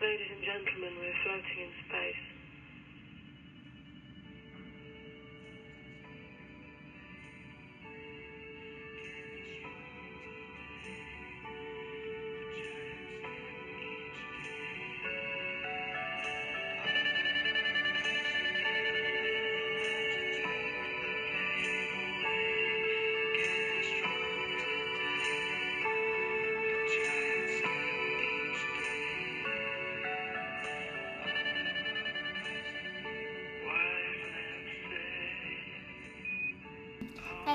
Ladies and gentlemen, we're floating in space.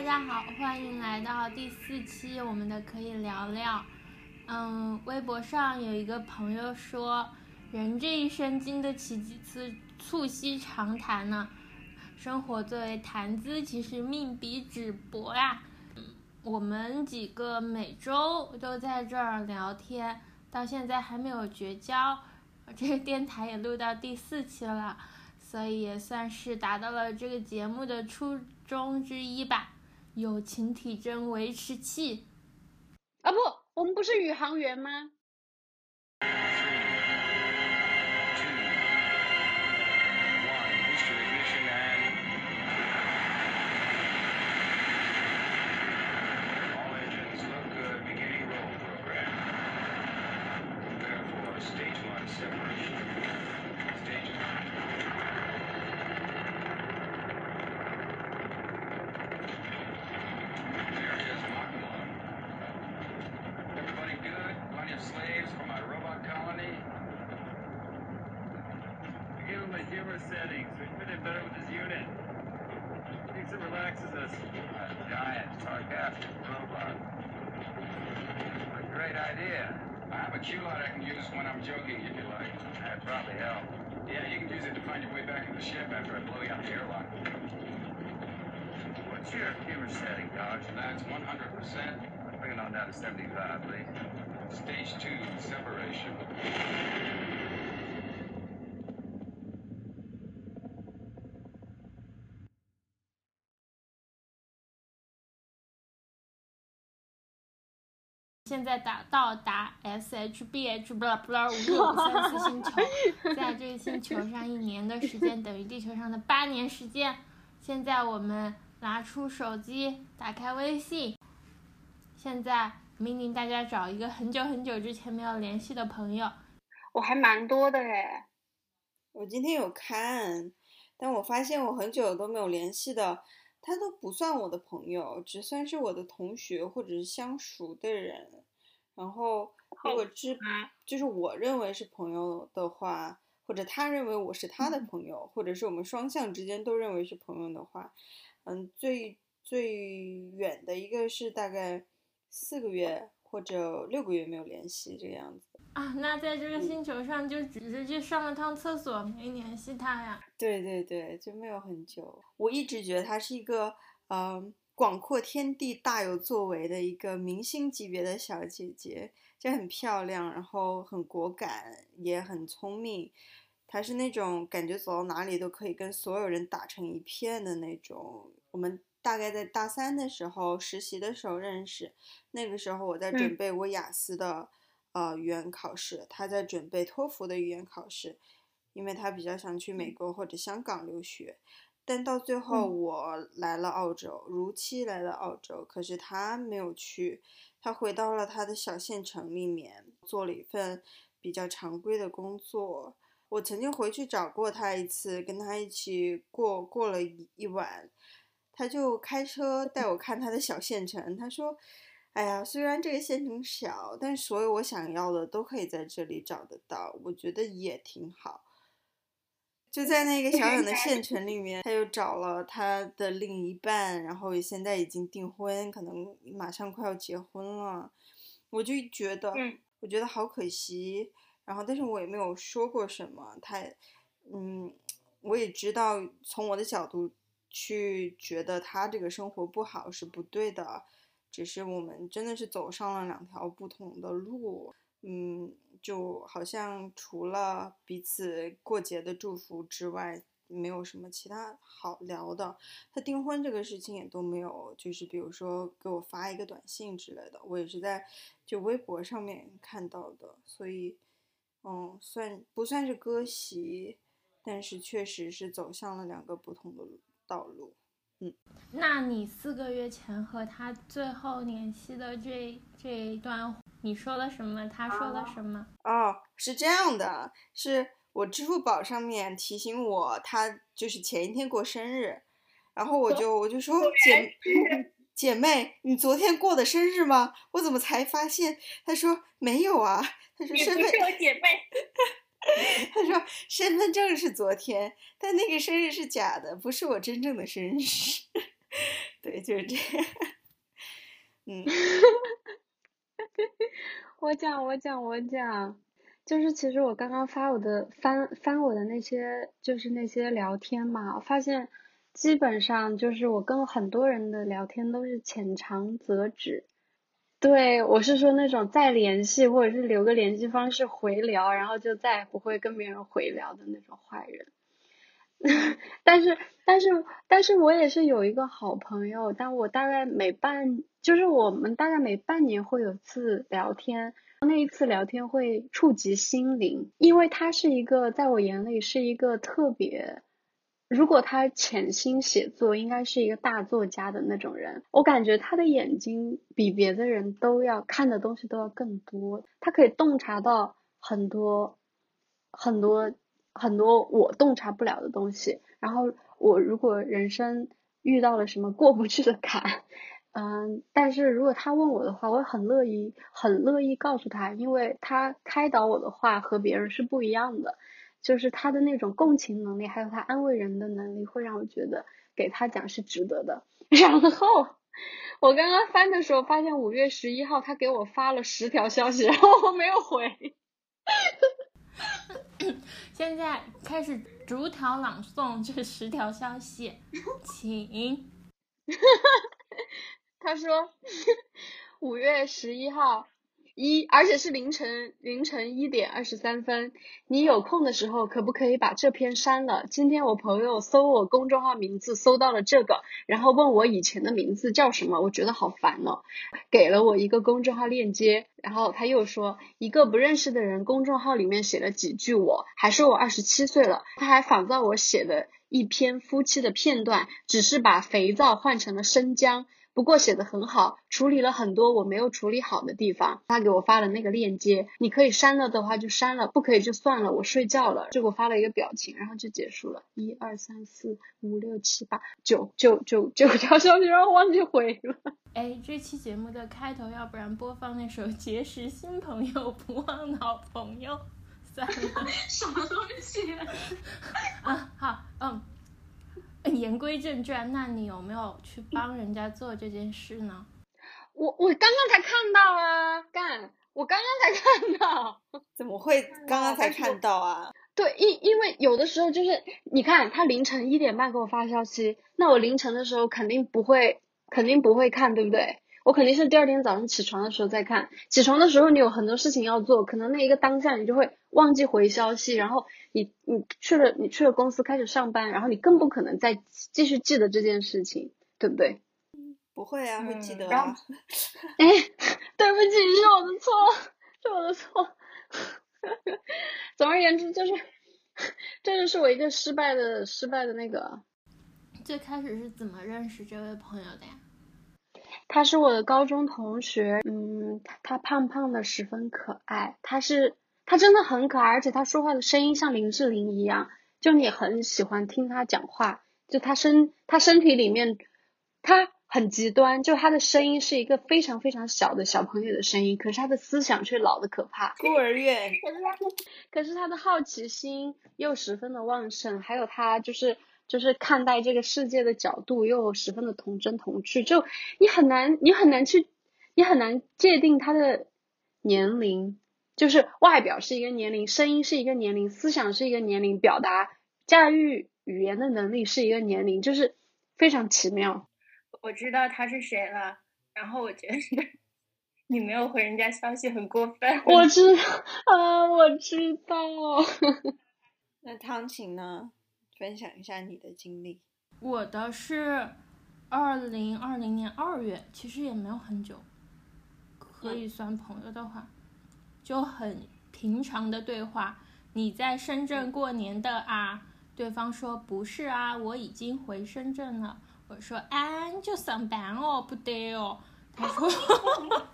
大家好，欢迎来到第四期我们的可以聊聊。嗯，微博上有一个朋友说，人这一生经得起几次促膝长谈呢？生活作为谈资，其实命比纸薄呀。嗯我们几个每周都在这儿聊天，到现在还没有绝交。这个电台也录到第四期了，所以也算是达到了这个节目的初衷之一吧。友情体征维持器。啊不，我们不是宇航员吗？It relaxes us. A giant, sarcastic robot. A great idea. I have a cue light I can use when I'm joking, if you like. That'd probably help. Yeah, you can use it to find your way back to the ship after I blow you out the airlock. What's your humor setting, Dodge? That's 100%. Bring it on down to 75, please. Stage two, separation. 在打到达 S H B H 不啦不啦五六五三四星球，在这个星球上一年的时间等于地球上的八年时间。现在我们拿出手机，打开微信，现在命令大家找一个很久很久之前没有联系的朋友，我还蛮多的哎。我今天有看，但我发现我很久都没有联系的，他都不算我的朋友，只算是我的同学或者是相熟的人。然后，如果知就是我认为是朋友的话，或者他认为我是他的朋友，或者是我们双向之间都认为是朋友的话，嗯，最最远的一个是大概四个月或者六个月没有联系这个样子。啊，那在这个星球上就只是去上了趟厕所，没联系他呀。对对对，就没有很久。我一直觉得他是一个，嗯、广阔天地、大有作为的一个明星级别的小姐姐，就很漂亮，然后很果敢，也很聪明。她是那种感觉走到哪里都可以跟所有人打成一片的那种。我们大概在大三的时候实习的时候认识，那个时候我在准嗯备我雅思的、呃语言考试，她在准备托福的语言考试。因为她比较想去美国或者香港留学，但到最后嗯我来了澳洲，如期来了澳洲，可是他没有去，他回到了他的小县城里面，做了一份比较常规的工作。我曾经回去找过他一次，跟他一起过过了一一晚，他就开车带我看他的小县城，他说。哎呀，虽然这个县城小，但所有我想要的都可以在这里找得到，我觉得也挺好。就在那个小小的县城里面，他又找了他的另一半，然后现在已经订婚，可能马上快要结婚了。我就觉得，嗯我觉得好可惜。然后，但是我也没有说过什么。他，嗯，我也知道从我的角度去觉得他这个生活不好是不对的，只是我们真的是走上了两条不同的路。嗯，就好像除了彼此过节的祝福之外，没有什么其他好聊的。他订婚这个事情也都没有，就是比如说给我发一个短信之类的，我也是在就微博上面看到的，所以，嗯，算不算是割席？但是确实是走向了两个不同的道路。嗯那你四个月前和他最后联系的这这一段，你说了什么？他说了什么？哦，是这样的，是我支付宝上面提醒我，他就是前一天过生日，然后我就我就说姐 姐妹，你昨天过的生日吗？我怎么才发现？他说没有啊，他说不身份是我姐妹，他说身份证是昨天，但那个生日是假的，不是我真正的生日。对，就是这样。嗯，我讲，我讲，我讲，就是其实我刚刚发我的翻翻我的那些就是那些聊天嘛，发现基本上就是我跟很多人的聊天都是浅尝辄止。对，我是说那种再联系或者是留个联系方式回聊，然后就再也不会跟别人回聊的那种坏人。但是，但是，但是我也是有一个好朋友，但我大概每半，就是我们大概每半年会有次聊天，那一次聊天会触及心灵，因为他是一个在我眼里是一个特别，如果他潜心写作，应该是一个大作家的那种人。我感觉他的眼睛比别的人都要看的东西都要更多，他可以洞察到很多很多。很多我洞察不了的东西，然后我如果人生遇到了什么过不去的坎，嗯，但是如果他问我的话，我很乐意很乐意告诉他，因为他开导我的话和别人是不一样的，就是他的那种共情能力，还有他安慰人的能力，会让我觉得给他讲是值得的。然后我刚刚翻的时候，发现五月十一号他给我发了十条消息，然后我没有回。现在开始逐条朗诵这十条消息，请。他说五月十一号一，而且是凌晨凌晨一点二十三分。你有空的时候可不可以把这篇删了？今天我朋友搜我公众号名字搜到了这个，然后问我以前的名字叫什么，我觉得好烦哦。给了我一个公众号链接，然后他又说一个不认识的人公众号里面写了几句，我还说我二十七岁了，他还仿造我写的一篇夫妻的片段，只是把肥皂换成了生姜。不过写的很好，处理了很多我没有处理好的地方。他给我发了那个链接，你可以删了的话就删了，不可以就算了。我睡觉了，就给我发了一个表情，然后就结束了。一二三四五六七八九九九九条消息，然后忘记回了。哎，这期节目的开头，要不然播放那首《结识新朋友，不忘老朋友》。算了，什么东西？啊，好，嗯。言归正传，那你有没有去帮人家做这件事呢？我我刚刚才看到啊，干，我刚刚才看到，怎么会刚刚才看到啊？对，因因为有的时候就是，你看他凌晨一点半给我发消息，那我凌晨的时候肯定不会，肯定不会看，对不对？我肯定是第二天早上起床的时候再看。起床的时候你有很多事情要做，可能那一个当下你就会忘记回消息，然后你你去了你去了公司开始上班，然后你更不可能再继续记得这件事情，对不对？不会啊，会记得啊。哎，对不起，是我的错，是我的错。总而言之，就是这就是我一个失败的失败的那个。最开始是怎么认识这位朋友的呀？他是我的高中同学，嗯，他胖胖的，十分可爱。他是他真的很可爱，而且他说话的声音像林志玲一样，就你很喜欢听他讲话。就他身他身体里面，他很极端，就他的声音是一个非常非常小的小朋友的声音，可是他的思想却老的可怕。孤儿院。可是他，可是他的好奇心又十分的旺盛，还有他就是。就是看待这个世界的角度又十分的童真童趣，就你很难你很难去你很难界定他的年龄，就是外表是一个年龄，声音是一个年龄，思想是一个年龄，表达驾驭语言的能力是一个年龄，就是非常奇妙。我知道他是谁了，然后我觉得你没有回人家消息很过分。我知道啊，我知道。那汤琴呢？分享一下你的经历。我的是二零二零年二月，其实也没有很久，可以算朋友的话，就很平常的对话，你在深圳过年的啊？对方说不是啊，我已经回深圳了。我说啊，就上班哦，不对哦。他说，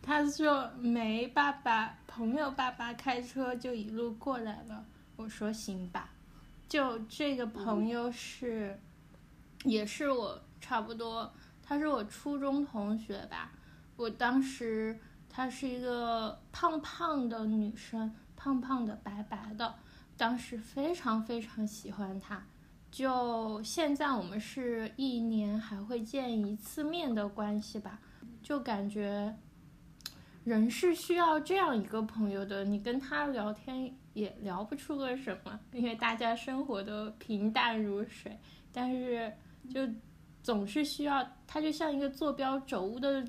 他说没爸爸，朋友爸爸开车就一路过来了。我说行吧，就这个朋友是，也是我差不多，他是我初中同学吧。我当时她是一个胖胖的女生，胖胖的，白白的，当时非常非常喜欢她。就现在我们是一年还会见一次面的关系吧，就感觉人是需要这样一个朋友的，你跟他聊天也聊不出个什么，因为大家生活都平淡如水，但是就总是需要他，就像一个坐标轴的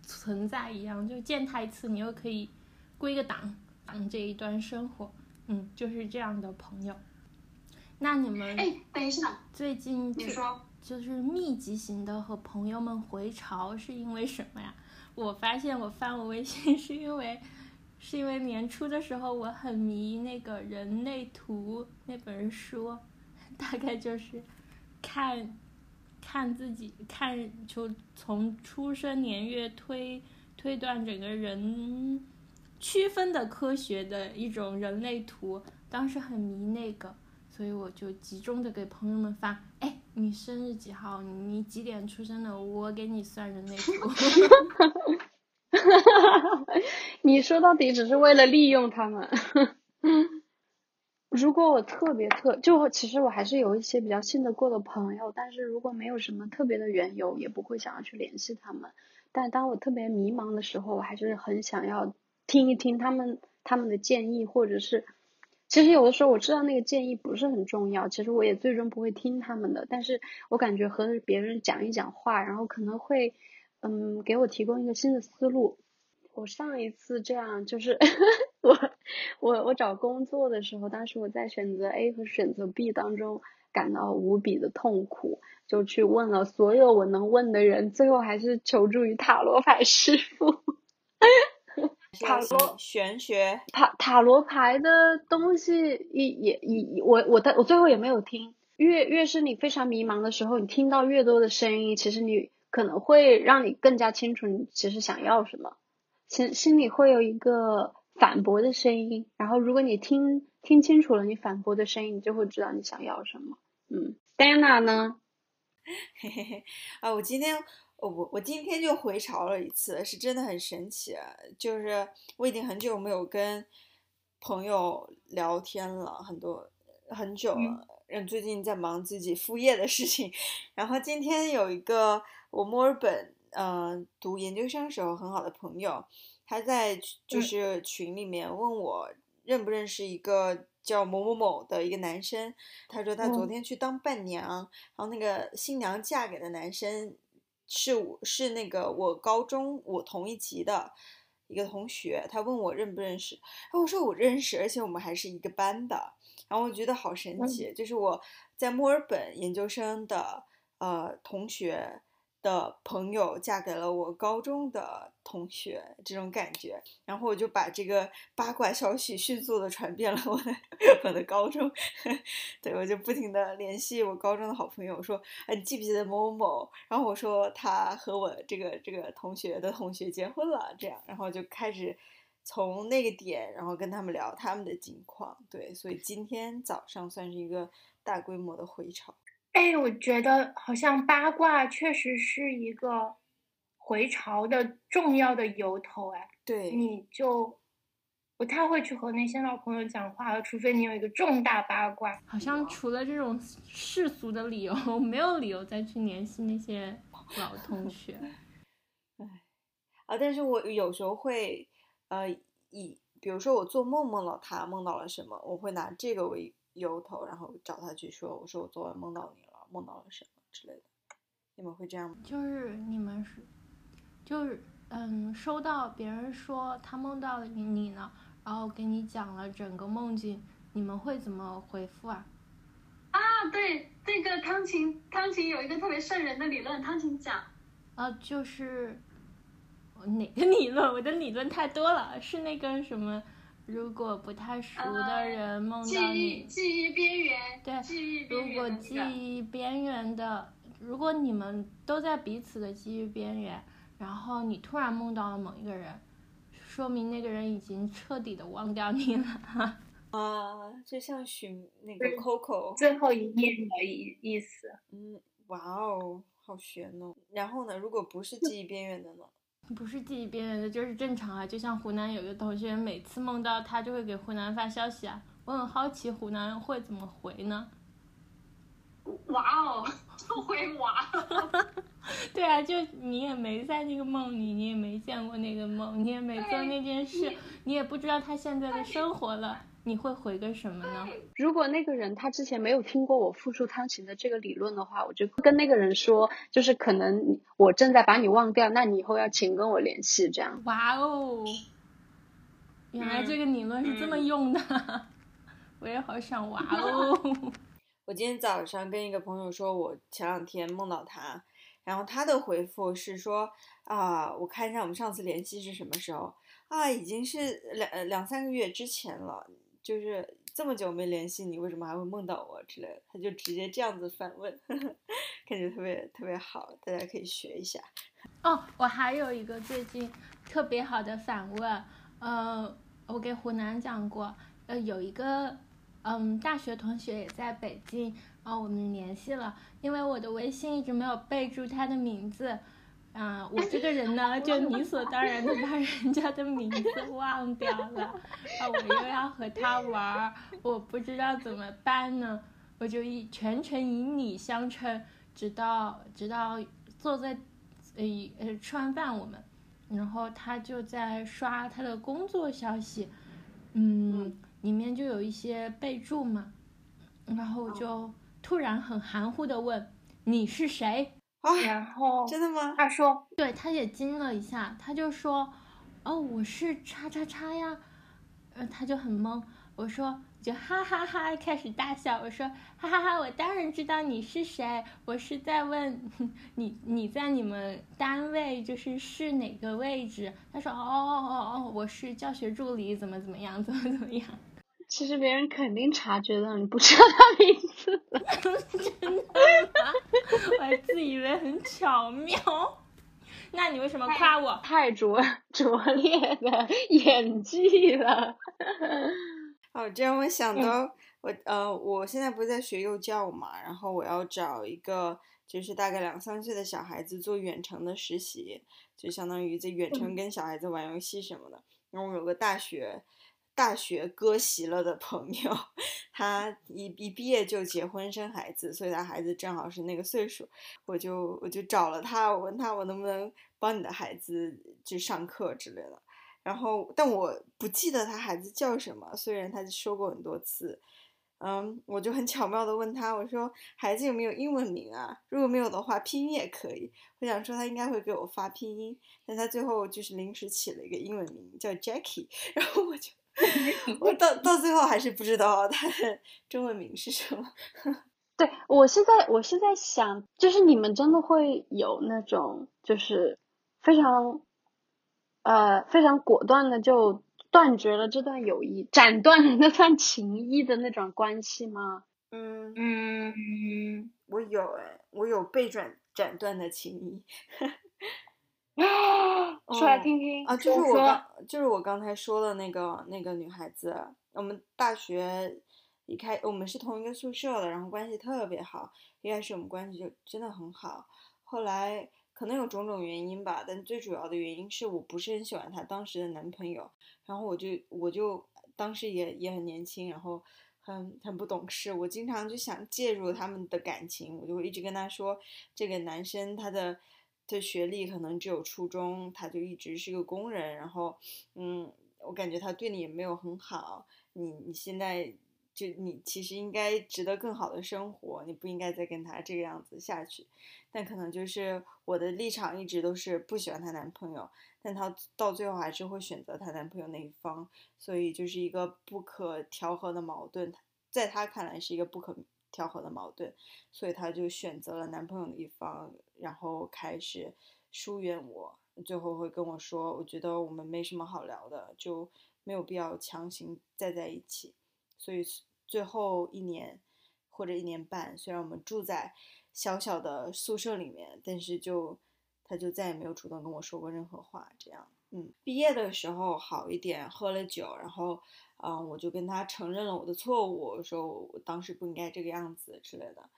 存在一样，就见他一次，你又可以归个档档这一段生活，嗯，就是这样的朋友。那你们哎，等一下，最近你说就是密集型的和朋友们回潮是因为什么呀？我发现我翻我微信是因为，是因为年初的时候我很迷那个人类图那本书，大概就是看看自己看就从出生年月推推断整个人区分的科学的一种人类图，当时很迷那个。所以我就集中的给朋友们发，哎，你生日几号？你几点出生的？我给你算人类图。你说到底只是为了利用他们。如果我特别特，就其实我还是有一些比较信得过的朋友，但是如果没有什么特别的缘由，也不会想要去联系他们。但当我特别迷茫的时候，我还是很想要听一听他们他们的建议，或者是。其实有的时候我知道那个建议不是很重要，其实我也最终不会听他们的。但是我感觉和别人讲一讲话，然后可能会，嗯，给我提供一个新的思路。我上一次这样就是 我我我找工作的时候，当时我在选择 A 和选择 B 当中感到无比的痛苦，就去问了所有我能问的人，最后还是求助于塔罗牌师傅。塔罗玄学，塔塔罗牌的东西也也也，我我的我最后也没有听。越越是你非常迷茫的时候，你听到越多的声音，其实你可能会让你更加清楚你其实想要什么，心心里会有一个反驳的声音。然后如果你听听清楚了你反驳的声音，你就会知道你想要什么。嗯，Dana 呢？嘿嘿嘿，啊，我今天。我我今天就回潮了一次，是真的很神奇。就是我已经很久没有跟朋友聊天了，很多很久了。嗯，最近在忙自己副业的事情。然后今天有一个我墨尔本嗯读研究生时候很好的朋友，他在就是群里面问我认不认识一个叫某某某的一个男生。他说他昨天去当伴娘，然后那个新娘嫁给的男生。是我是那个我高中我同一级的一个同学，他问我认不认识，然后我说我认识，而且我们还是一个班的，然后我觉得好神奇，就是我在墨尔本研究生的呃同学。的朋友嫁给了我高中的同学，这种感觉，然后我就把这个八卦消息迅速的传遍了我的 我的高中，对我就不停的联系我高中的好朋友，说，哎，你记不记得某某某？然后我说他和我这个这个同学的同学结婚了，这样，然后就开始从那个点，然后跟他们聊他们的近况，对，所以今天早上算是一个大规模的回潮。哎，我觉得好像八卦确实是一个回潮的重要的由头。哎，对，你就不太会去和那些老朋友讲话了，除非你有一个重大八卦。好像除了这种世俗的理由，没有理由再去联系那些老同学。哎，啊，但是我有时候会，呃，以比如说我做梦梦到他梦到了什么，我会拿这个为。由头，然后找他去说，我说我昨晚梦到你了，梦到了什么之类的，你们会这样吗？就是你们是，就是嗯，收到别人说他梦到了你你呢，然后给你讲了整个梦境，你们会怎么回复啊？啊，对，这个汤琴汤琴有一个特别瘆人的理论，汤琴讲，呃，就是，哪个理论？我的理论太多了，是那个什么，如果不太熟的人梦到忆你，记忆边缘，对记忆边如果记，忆边缘的，如果你们都在彼此的记忆边缘，然后你突然梦到了某一个人，说明那个人已经彻底的忘掉你了。啊，就像许那个 Coco，最后一面的意意思。嗯，哇哦，好悬哦。然后呢，如果不是记忆边缘的呢？不是记忆边缘的，就是正常啊。就像湖南有个同学，每次梦到他就会给湖南发消息啊。我很好奇湖南会怎么回呢？哇哦，会哇，对啊，就你也没在那个梦里，你也没见过那个梦，你也没做那件事，你也不知道他现在的生活了，你会回个什么呢？如果那个人他之前没有听过我复述汤勤的这个理论的话，我就跟那个人说，就是可能你我正在把你忘掉，那你以后要请跟我联系，这样。哇哦，原来这个理论是这么用的，我也好想哇哦。我今天早上跟一个朋友说，我前两天梦到他，然后他的回复是说啊，我看一下我们上次联系是什么时候啊，已经是两呃两三个月之前了，就是这么久没联系你，为什么还会梦到我之类的？他就直接这样子反问，感觉特别特别好，大家可以学一下。哦，我还有一个最近特别好的反问，呃，我给湖南讲过，呃，有一个嗯大学同学也在北京，然后我们联系了，因为我的微信一直没有备注他的名字，啊、我这个人呢，就理所当然的把人家的名字忘掉了，啊，我又要和他玩，我不知道怎么办呢，我就以全程以你相称，直到直到坐在呃呃吃完饭我们，然后他就在刷他的工作消息，嗯，里面就有一些备注嘛，然后我就突然很含糊的问你是谁？啊，然后真的吗？他说对，他也惊了一下，他就说：“哦，我是叉叉叉呀。”呃，他就很懵。我说就哈哈哈开始大笑。我说哈哈哈，我当然知道你是谁，我是在问 你你在你们单位就是是哪个位置？他说哦哦哦哦，我是教学助理，怎么怎么样，怎么怎么样。其实别人肯定察觉到你不知道他名字了。真的吗？我还自以为很巧妙。那你为什么夸我？太拙 拙劣的演技了。哦，这让我想到我呃，我现在不是在学幼教嘛，然后我要找一个就是大概两三岁的小孩子做远程的实习，就相当于在远程跟小孩子玩游戏什么的。然后我有个大学大学割席了的朋友，他一一毕业就结婚生孩子，所以他孩子正好是那个岁数，我就我就找了他，我问他我能不能帮你的孩子去上课之类的。然后，但我不记得他孩子叫什么，虽然他说过很多次。嗯，我就很巧妙的问他，我说孩子有没有英文名啊？如果没有的话，拼音也可以。我想说他应该会给我发拼音，但他最后就是临时起了一个英文名叫 Jackie，然后我就我到到最后还是不知道他的中文名是什么。对我是在我是在想，就是你们真的会有那种就是非常呃非常果断的就断绝了这段友谊，斩断了那段情谊的那种关系吗？嗯，嗯，我有哎，我有被斩斩断的情谊。说来听听啊，就是我刚就是我刚才说的那个那个女孩子，我们大学一开我们是同一个宿舍的，然后关系特别好，一开始我们关系就真的很好，后来可能有种种原因吧，但最主要的原因是我不是很喜欢她当时的男朋友，然后我就我就当时也也很年轻，然后很很不懂事，我经常就想介入他们的感情，我就会一直跟他说，这个男生他的的学历可能只有初中，他就一直是个工人，然后嗯，我感觉他对你也没有很好，你你现在就你其实应该值得更好的生活，你不应该再跟他这个样子下去。但可能就是我的立场一直都是不喜欢她男朋友，但她到最后还是会选择她男朋友那一方，所以就是一个不可调和的矛盾，在她看来是一个不可调和的矛盾，所以她就选择了男朋友的一方，然后开始疏远我，最后会跟我说，我觉得我们没什么好聊的，就没有必要强行再在一起。所以最后一年或者一年半，虽然我们住在小小的宿舍里面，但是就他就再也没有主动跟我说过任何话。这样，嗯，毕业的时候好一点，喝了酒，然后，嗯，我就跟他承认了我的错误，说我当时不应该这个样子之类的。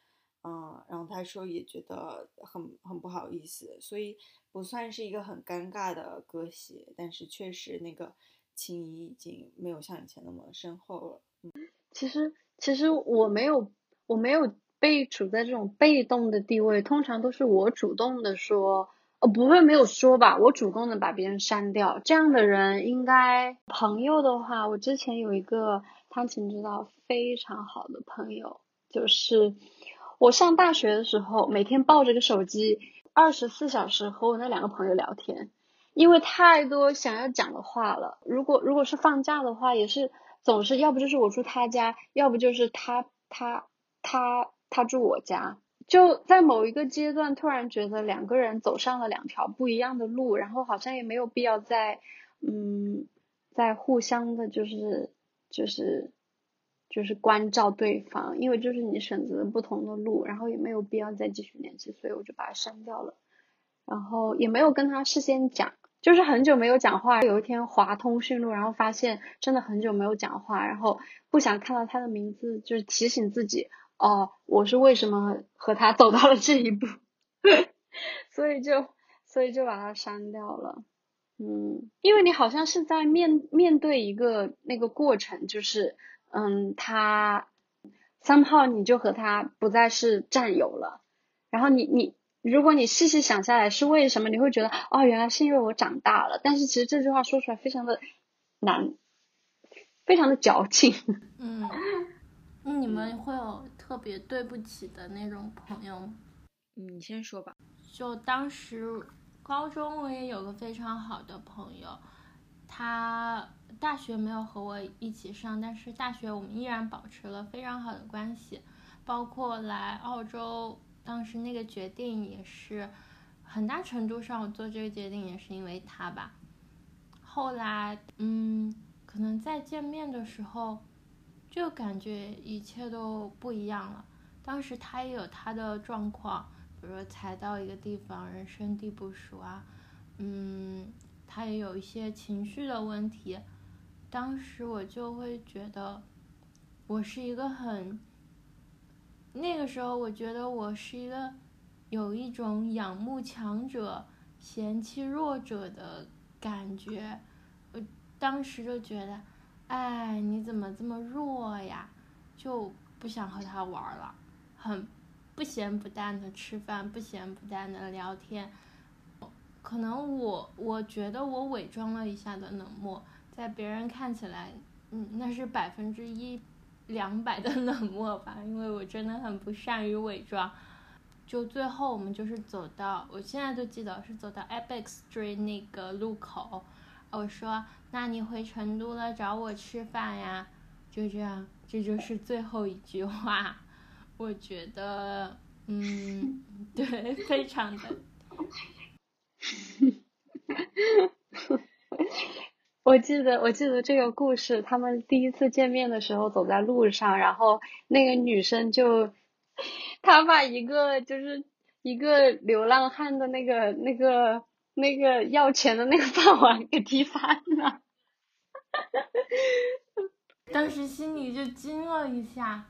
嗯，然后他说也觉得很很不好意思，所以不算是一个很尴尬的割席，但是确实那个情谊已经没有像以前那么深厚了。嗯，其实其实我没有我没有被处在这种被动的地位，通常都是我主动的说，我不会没有说吧，我主动的把别人删掉，这样的人应该朋友的话，我之前有一个汤琴知道非常好的朋友，就是。我上大学的时候，每天抱着个手机，二十四小时和我那两个朋友聊天，因为太多想要讲的话了。如果如果是放假的话，也是总是要不就是我住他家，要不就是他他他他住我家。就在某一个阶段，突然觉得两个人走上了两条不一样的路，然后好像也没有必要再嗯再互相的，就是就是。就是关照对方，因为就是你选择了不同的路，然后也没有必要再继续联系，所以我就把他删掉了，然后也没有跟他事先讲，就是很久没有讲话，有一天滑通讯录，然后发现真的很久没有讲话，然后不想看到他的名字，就是提醒自己，哦，我是为什么和他走到了这一步，所以就所以就把他删掉了，嗯，因为你好像是在面面对一个那个过程，就是。嗯，他三号你就和他不再是战友了。然后你你，如果你细细想下来是为什么，你会觉得哦，原来是因为我长大了。但是其实这句话说出来非常的难，非常的矫情。嗯，那你们会有特别对不起的那种朋友吗？你先说吧。就当时高中我也有个非常好的朋友，他。大学没有和我一起上，但是大学我们依然保持了非常好的关系，包括来澳洲，当时那个决定也是很大程度上我做这个决定也是因为他吧。后来，嗯，可能再见面的时候，就感觉一切都不一样了。当时他也有他的状况，比如说才到一个地方，人生地不熟啊，嗯，他也有一些情绪的问题。当时我就会觉得，我是一个很，那个时候我觉得我是一个有一种仰慕强者、嫌弃弱者的感觉。我当时就觉得，哎，你怎么这么弱呀？就不想和他玩了，很不咸不淡的吃饭，不咸不淡的聊天。可能我我觉得我伪装了一下的冷漠。在别人看起来，嗯，那是百分之一两百的冷漠吧，因为我真的很不善于伪装。就最后我们就是走到，我现在都记得是走到 Epic Street 那个路口，我说：“那你回成都了，找我吃饭呀。”就这样，这就是最后一句话。我觉得，嗯，对，非常的。我记得，我记得这个故事，他们第一次见面的时候走在路上，然后那个女生就，她把一个就是一个流浪汉的那个那个那个要钱的那个饭碗给踢翻了，当时心里就惊了一下，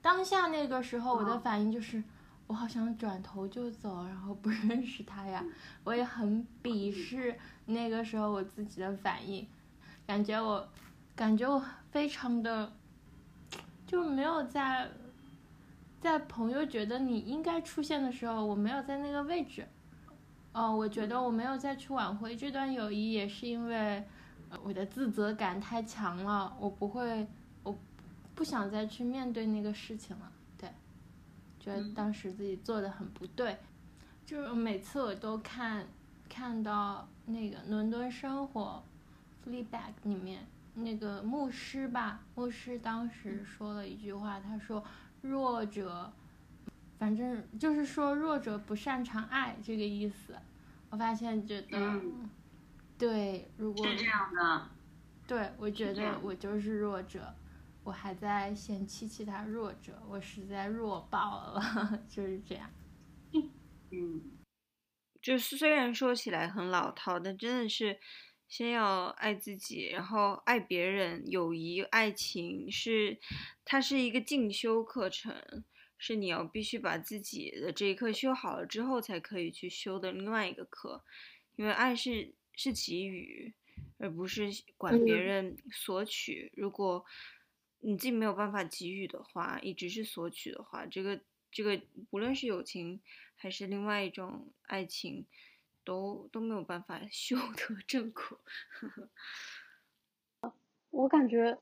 当下那个时候我的反应就是，我好想转头就走，然后不 认识他呀，我也很鄙视那个时候我自己的反应。感觉我，感觉我非常的，就没有在，在朋友觉得你应该出现的时候，我没有在那个位置。哦，我觉得我没有再去挽回这段友谊，也是因为我的自责感太强了。我不会，我不想再去面对那个事情了。对，觉得当时自己做的很不对。就是每次我都看，看到那个伦敦生活。《Fleabag》里面那个牧师吧，牧师当时说了一句话，他说：“弱者，反正就是说弱者不擅长爱这个意思。”我发现觉得，嗯对，如果是这样的。对我觉得我就是弱者，我还在嫌弃其他弱者，我实在弱爆了，就是这样。嗯，就是虽然说起来很老套，但真的是先要爱自己，然后爱别人。友谊、爱情是它是一个进修课程，是你要必须把自己的这一课修好了之后，才可以去修的另外一个课。因为爱是是给予，而不是管别嗯人索取。如果你自己没有办法给予的话，一直是索取的话，这个这个无论是友情还是另外一种爱情，都都没有办法 修得正果。我感觉，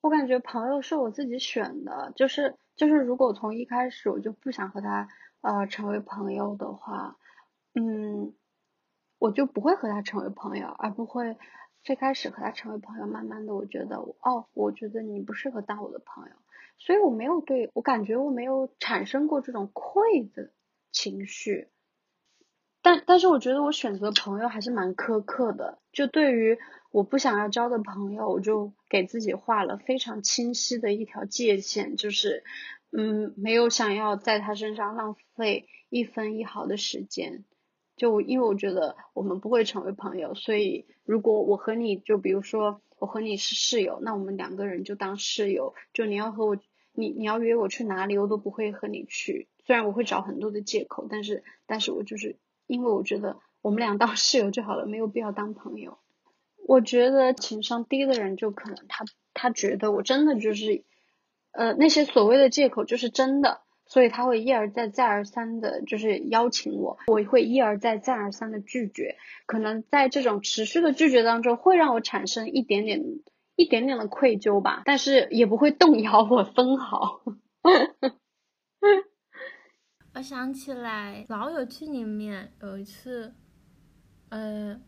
我感觉朋友是我自己选的，就是就是，如果从一开始我就不想和他呃成为朋友的话，嗯，我就不会和他成为朋友，而不会最开始和他成为朋友，慢慢的我觉得哦，我觉得你不适合当我的朋友，所以我没有对我感觉我没有产生过这种愧的情绪。但但是我觉得我选择朋友还是蛮苛刻的，就对于我不想要交的朋友，我就给自己画了非常清晰的一条界限，就是嗯，没有想要在他身上浪费一分一毫的时间。就因为我觉得我们不会成为朋友，所以如果我和你就比如说我和你是室友，那我们两个人就当室友。就你要和我，你你要约我去哪里，我都不会和你去。虽然我会找很多的借口，但是但是我就是因为我觉得我们俩当室友就好了，没有必要当朋友。我觉得情商低的人就可能他他觉得我真的就是，呃，那些所谓的借口就是真的，所以他会一而再再而三的，就是邀请我，我会一而再再而三的拒绝。可能在这种持续的拒绝当中，会让我产生一点点一点点的愧疚吧，但是也不会动摇我分毫。我想起来，《老友记》里面有一次，呃，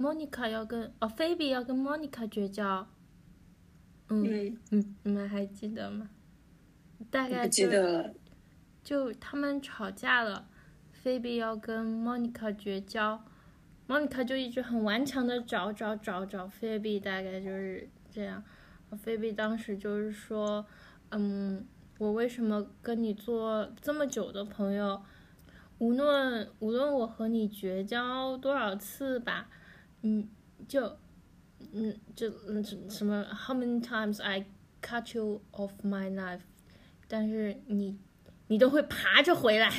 莫妮卡要跟哦，菲比要跟 Monica 绝交。嗯嗯，嗯，你们还记得吗？大概记就得了。就他们吵架了，菲比要跟 Monica 绝交，，Monica 就一直很顽强的找找找找菲比，大概就是这样。菲比当时就是说，嗯，我为什么跟你做这么久的朋友？无论无论我和你绝交多少次吧，嗯，就，嗯，就嗯什么，How many times I cut you off my knife？但是你你都会爬着回来。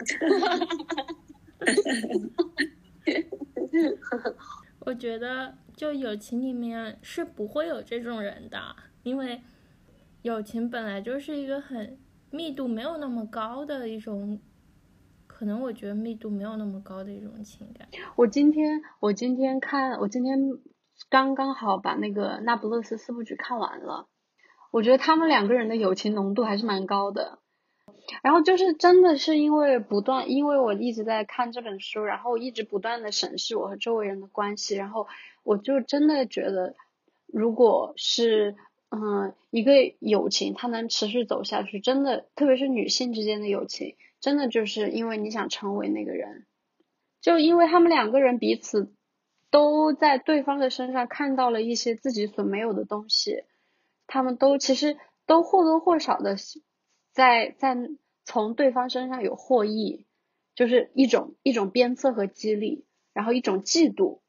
我觉得，就友情里面是不会有这种人的，因为友情本来就是一个很密度没有那么高的一种，可能我觉得密度没有那么高的一种情感。我今天我今天看我今天刚刚好把那个《那不勒斯四部曲》看完了，我觉得他们两个人的友情浓度还是蛮高的。然后就是真的是因为不断，因为我一直在看这本书，然后一直不断的审视我和周围人的关系，然后我就真的觉得，如果是嗯一个友情，它能持续走下去，真的，特别是女性之间的友情，真的就是因为你想成为那个人，就因为他们两个人彼此都在对方的身上看到了一些自己所没有的东西，他们都其实都或多或少的在在从对方身上有获益，就是一种一种鞭策和激励，然后一种嫉妒，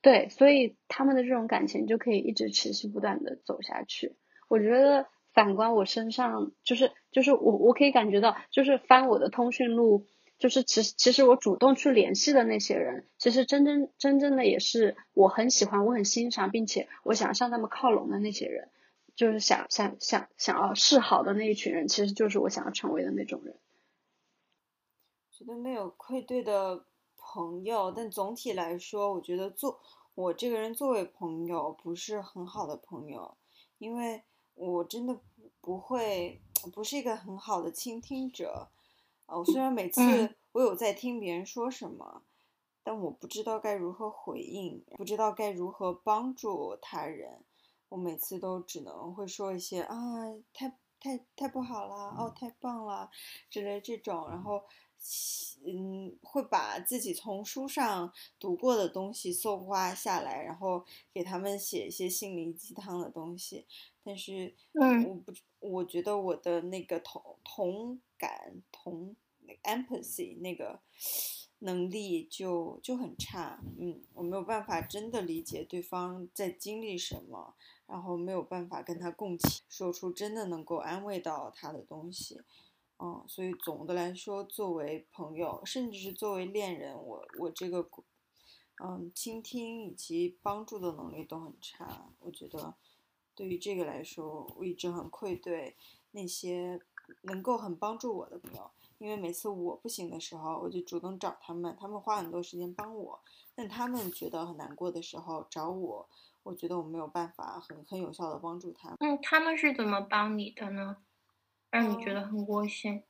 对，所以他们的这种感情就可以一直持续不断的走下去。我觉得反观我身上，就是就是我我可以感觉到，就是翻我的通讯录，就是其实其实我主动去联系的那些人，其实真真真正的也是我很喜欢、我很欣赏，并且我想向他们靠拢的那些人。就是想想想想要示好的那一群人，其实就是我想要成为的那种人。觉得没有愧对的朋友，但总体来说，我觉得做我这个人作为朋友不是很好的朋友，因为我真的不不会，不是一个很好的倾听者。哦，虽然每次嗯我有在听别人说什么，但我不知道该如何回应，不知道该如何帮助他人。我每次都只能会说一些啊，太太太不好了，哦，太棒了之类这种，然后嗯，会把自己从书上读过的东西搜刮下来，然后给他们写一些心灵鸡汤的东西。但是，嗯我不，我觉得我的那个同同感同那个 empathy 那个能力就就很差。嗯，我没有办法真的理解对方在经历什么，然后没有办法跟他共情，说出真的能够安慰到他的东西。嗯，所以总的来说，作为朋友，甚至是作为恋人，我我这个，嗯，倾听以及帮助的能力都很差。我觉得，对于这个来说，我一直很愧对那些能够很帮助我的朋友，因为每次我不行的时候，我就主动找他们，他们花很多时间帮我。但他们觉得很难过的时候找我，我觉得我没有办法很很有效的帮助他们。嗯，他们是怎么帮你的呢？让你觉得嗯很窝心。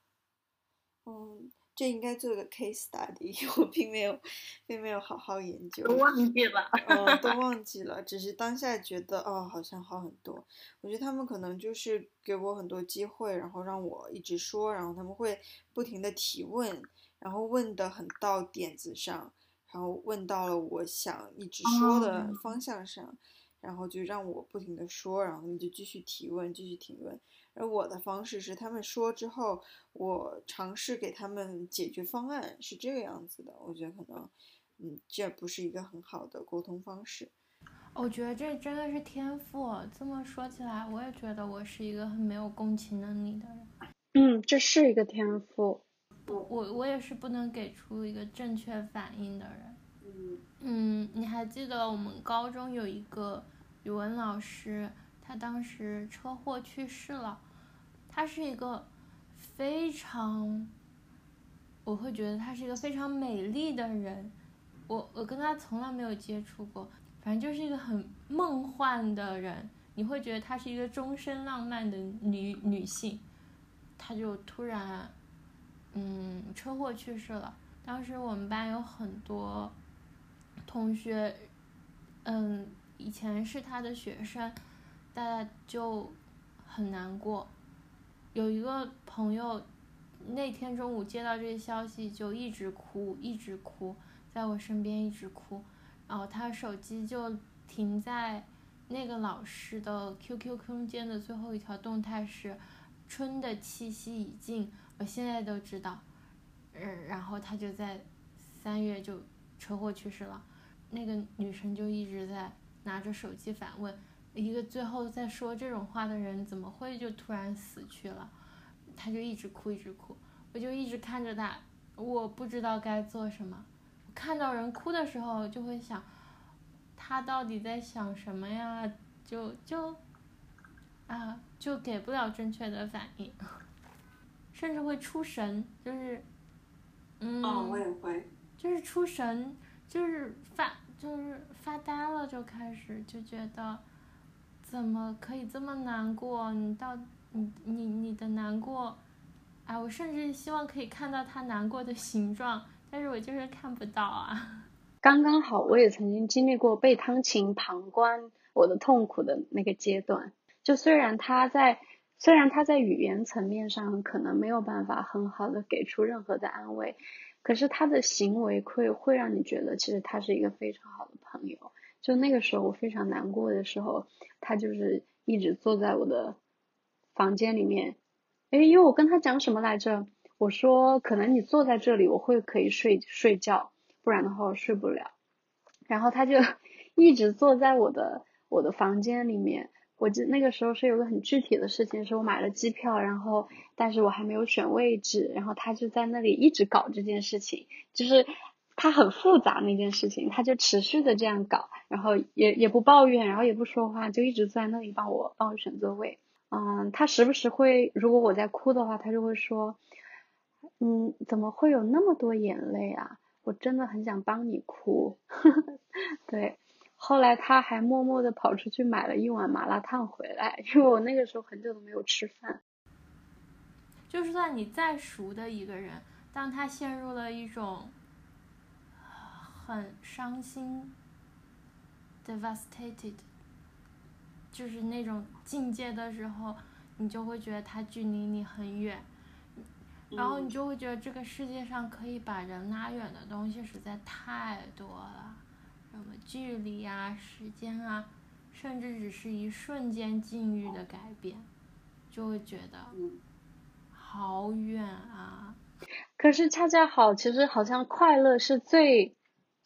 嗯，这应该做个 case study，我并没有，并没有好好研究。都忘记了。嗯，都 忘记了，只是当下觉得哦，好像好很多。我觉得他们可能就是给我很多机会，然后让我一直说，然后他们会不停的提问，然后问的很到点子上，然后问到了我想一直说的哦方向上，然后就让我不停的说，然后他们就继续提问，继续提问。而我的方式是，他们说之后，我尝试给他们解决方案，是这个样子的。我觉得可能，嗯，这不是一个很好的沟通方式。我觉得这真的是天赋。这么说起来，我也觉得我是一个很没有共情能力的人。嗯，这是一个天赋。我我也是不能给出一个正确反应的人。嗯嗯，你还记得我们高中有一个语文老师，他当时车祸去世了。她是一个非常，我会觉得他是一个非常美丽的人。我我跟他从来没有接触过，反正就是一个很梦幻的人。你会觉得她是一个终身浪漫的女女性，她就突然，嗯，车祸去世了。当时我们班有很多同学，嗯，以前是他的学生，大家就很难过。有一个朋友，那天中午接到这个消息就一直哭，一直哭，在我身边一直哭，然后他手机就停在那个老师的 QQ 空间的最后一条动态是“春的气息已尽”，我现在都知道。嗯，然后他就在三月就车祸去世了，那个女生就一直在拿着手机反问，一个最后在说这种话的人怎么会就突然死去了？他就一直哭一直哭，我就一直看着他，我不知道该做什么。看到人哭的时候就会想，他到底在想什么呀？就就啊，就给不了正确的反应，甚至会出神，就是。嗯，哦，我也会。就是出神，就是发，就是发呆了，就开始就觉得，怎么可以这么难过？你到你你你的难过，哎，我甚至希望可以看到他难过的形状，但是我就是看不到啊。刚刚好，我也曾经经历过被汤琴旁观我的痛苦的那个阶段。就虽然他在。虽然他在语言层面上可能没有办法很好的给出任何的安慰，可是他的行为会会让你觉得其实他是一个非常好的朋友。就那个时候我非常难过的时候，他就是一直坐在我的房间里面。诶，因为我跟他讲什么来着？我说可能你坐在这里我会可以睡睡觉，不然的话我睡不了。然后他就 一直坐在我的我的房间里面。我记那个时候是有个很具体的事情，是我买了机票，然后但是我还没有选位置，然后他就在那里一直搞这件事情，就是他很复杂那件事情，他就持续的这样搞，然后也也不抱怨，然后也不说话，就一直在那里帮我帮我选座位。嗯，他时不时会，如果我在哭的话，他就会说，嗯，怎么会有那么多眼泪啊？我真的很想帮你哭，对。后来他还默默的跑出去买了一碗麻辣烫回来，因为我那个时候很久都没有吃饭。就是算你再熟的一个人，当他陷入了一种很伤心、devastated，就是那种境界的时候，你就会觉得它距离你很远。然后你就会觉得这个世界上可以把人拉远的东西实在太多了，什么距离啊、时间啊，甚至只是一瞬间境遇的改变，就会觉得嗯好远啊。可是恰恰好，其实好像快乐是最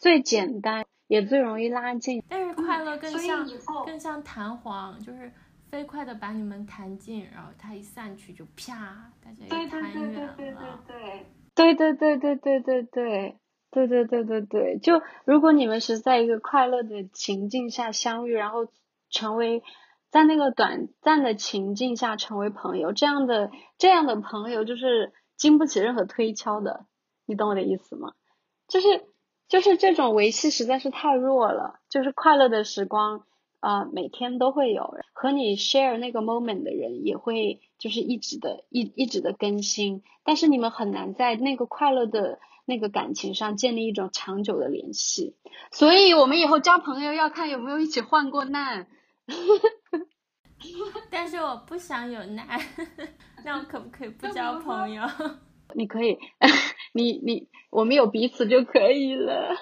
最简单，也最容易拉近。但是快乐更像更像弹簧，就是飞快的把你们弹近，然后它一散去就啪，大家对对又弹对对远对对了。对，对对对对对对对对对对对对，就如果你们是在一个快乐的情境下相遇，然后成为在那个短暂的情境下成为朋友，这样的这样的朋友就是经不起任何推敲的，你懂我的意思吗？就是就是这种维系实在是太弱了，就是快乐的时光。啊、每天都会有和你 share 那个 moment 的人，也会就是一直的一一直的更新，但是你们很难在那个快乐的那个感情上建立一种长久的联系。所以我们以后交朋友要看有没有一起患过难。但是我不想有难，那我可不可以不交朋友？你可以，你你我们有彼此就可以了。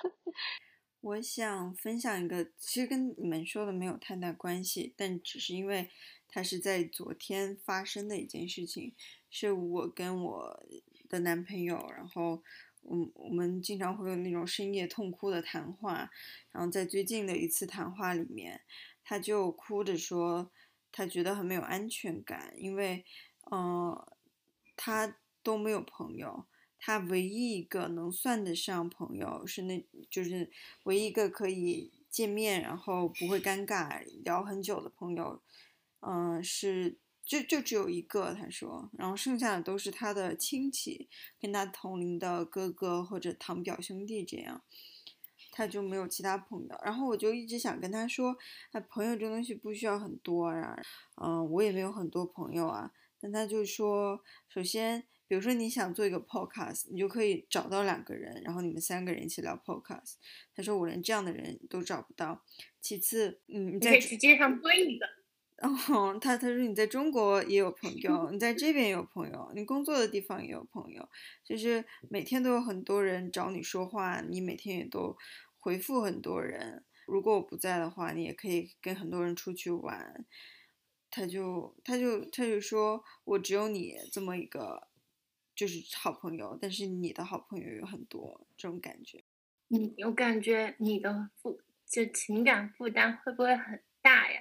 我想分享一个，其实跟你们说的没有太大关系，但只是因为它是在昨天发生的一件事情，是我跟我的男朋友，然后嗯，我们经常会有那种深夜痛哭的谈话，然后在最近的一次谈话里面，他就哭着说，他觉得很没有安全感，因为嗯、呃他都没有朋友。他唯一一个能算得上朋友是那，就是唯一一个可以见面然后不会尴尬聊很久的朋友，嗯、是就就只有一个，他说，然后剩下的都是他的亲戚，跟他同龄的哥哥或者堂表兄弟这样，他就没有其他朋友。然后我就一直想跟他说，哎，朋友这东西不需要很多啊，嗯、我也没有很多朋友啊。但他就说，首先，比如说你想做一个 podcast，你就可以找到两个人，然后你们三个人一起聊 podcast。他说我连这样的人都找不到。其次，嗯，你你在可以去街上蹲一个。哦，他他说你在中国也有朋友，你在这边也有朋友，你工作的地方也有朋友，就是每天都有很多人找你说话，你每天也都回复很多人。如果我不在的话，你也可以跟很多人出去玩。他就他就他就说我只有你这么一个就是好朋友，但是你的好朋友有很多，这种感觉。你我感觉你的负就情感负担会不会很大呀？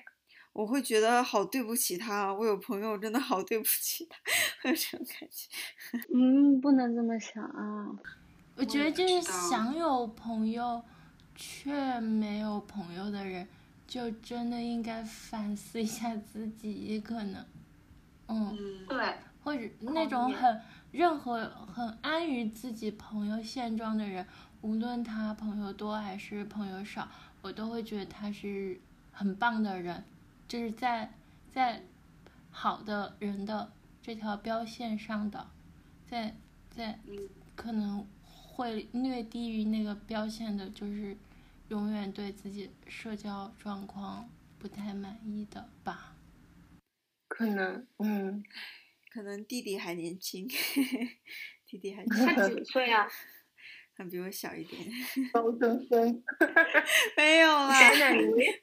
我会觉得好对不起他，我有朋友真的好对不起他，会有这种感觉。嗯，不能这么想啊。我觉得就是想有朋友却没有朋友的人，就真的应该反思一下自己，可能，嗯，嗯，对，或者那种很任何很安于自己朋友现状的人，无论他朋友多还是朋友少，我都会觉得他是很棒的人，就是在在好的人的这条标线上的，在在可能会略低于那个标线的，就是永远对自己社交状况不太满意的吧。可能，嗯，可能弟弟还年轻，弟弟还他几岁啊？他 比我小一点，高中生，没有 啦，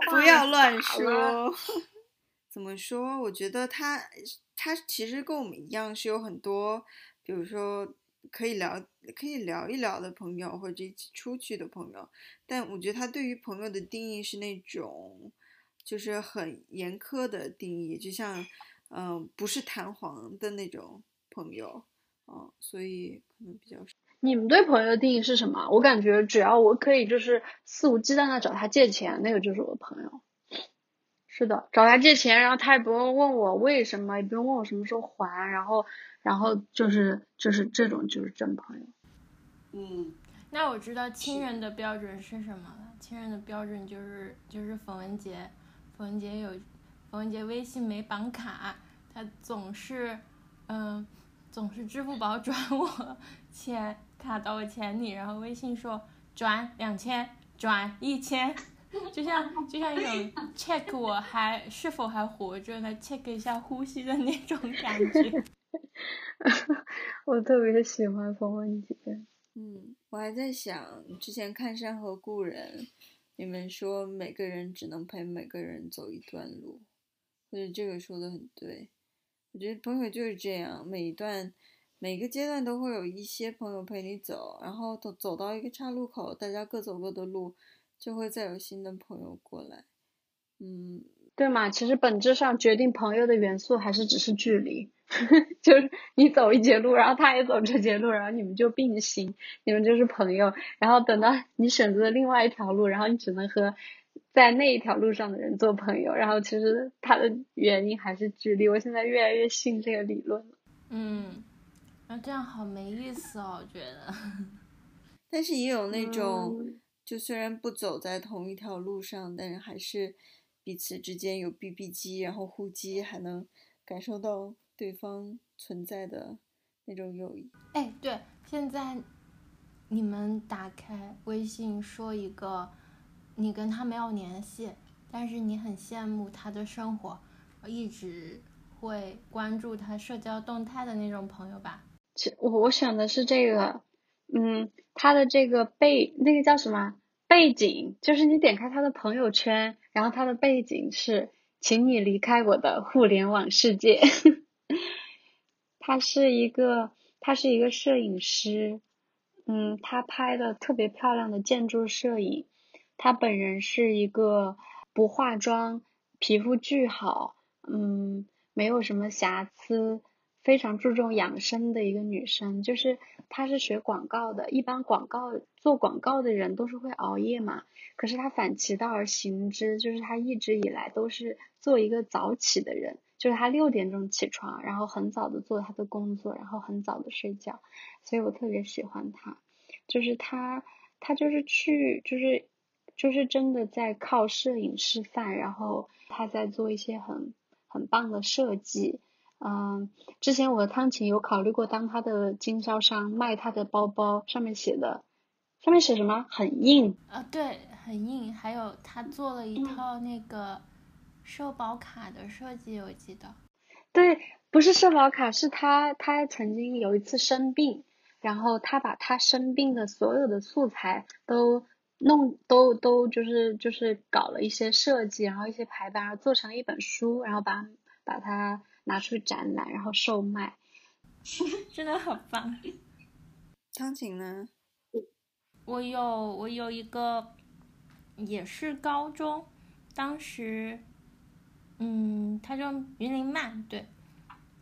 不要乱说。怎么说？我觉得他他其实跟我们一样，是有很多，比如说可以聊可以聊一聊的朋友，或者一起出去的朋友。但我觉得他对于朋友的定义是那种，就是很严苛的定义，就像嗯、不是弹簧的那种朋友，嗯，所以可能比较少。你们对朋友的定义是什么？我感觉只要我可以就是肆无忌惮的找他借钱，那个就是我的朋友。是的，找他借钱，然后他也不用问我为什么，也不用问我什么时候还，然后然后就是就是这种就是真朋友。嗯，那我知道亲人的标准是什么了。亲人的标准就是就是冯文杰，冯文杰有冯文杰微信没绑卡，他总是嗯、总是支付宝转我钱，卡到我钱里，然后微信说转两千，转一千。就像就像一种 check 我还是否还活着呢 check 一下呼吸的那种感觉。我特别喜欢冯文杰。嗯，我还在想，之前看《山河故人》，你们说每个人只能陪每个人走一段路，我觉得这个说的很对。我觉得朋友就是这样，每一段、每个阶段都会有一些朋友陪你走，然后走走到一个岔路口，大家各走各的路，就会再有新的朋友过来。嗯，对嘛？其实本质上决定朋友的元素还是只是距离。就是你走一节路，然后他也走这节路，然后你们就并行，你们就是朋友。然后等到你选择另外一条路，然后你只能和在那一条路上的人做朋友。然后其实他的原因还是距离。我现在越来越信这个理论了。嗯，那这样好没意思哦，我觉得。但是也有那种，就虽然不走在同一条路上，但是还是彼此之间有 BB 机，然后互击，还能感受到。对方存在的那种友谊。哎，对，现在你们打开微信，说一个你跟他没有联系，但是你很羡慕他的生活，一直会关注他社交动态的那种朋友吧？我我选的是这个，嗯，他的这个背那个叫什么背景？就是你点开他的朋友圈，然后他的背景是“请你离开我的互联网世界”。他是一个，他是一个摄影师，嗯，他拍的特别漂亮的建筑摄影。她本人是一个不化妆，皮肤巨好，嗯，没有什么瑕疵，非常注重养生的一个女生。就是她是学广告的，一般广告做广告的人都是会熬夜嘛，可是她反其道而行之，就是她一直以来都是做一个早起的人。就是他六点钟起床，然后很早的做他的工作，然后很早的睡觉，所以我特别喜欢他。就是他，他就是去，就是就是真的在靠摄影吃饭，然后他在做一些很很棒的设计。嗯，之前我和汤琴有考虑过当他的经销商，卖他的包包，上面写的，上面写什么？很硬。啊，对，很硬。还有他做了一套那个。社保卡的设计我记得，对，不是社保卡，是他他曾经有一次生病，然后他把他生病的所有的素材都弄都都就是就是搞了一些设计，然后一些排版，然后做成了一本书，然后把把它拿出去展览，然后售卖，真的很棒。钢琴呢？我有我有一个也是高中，当时。嗯，他叫云林曼，对，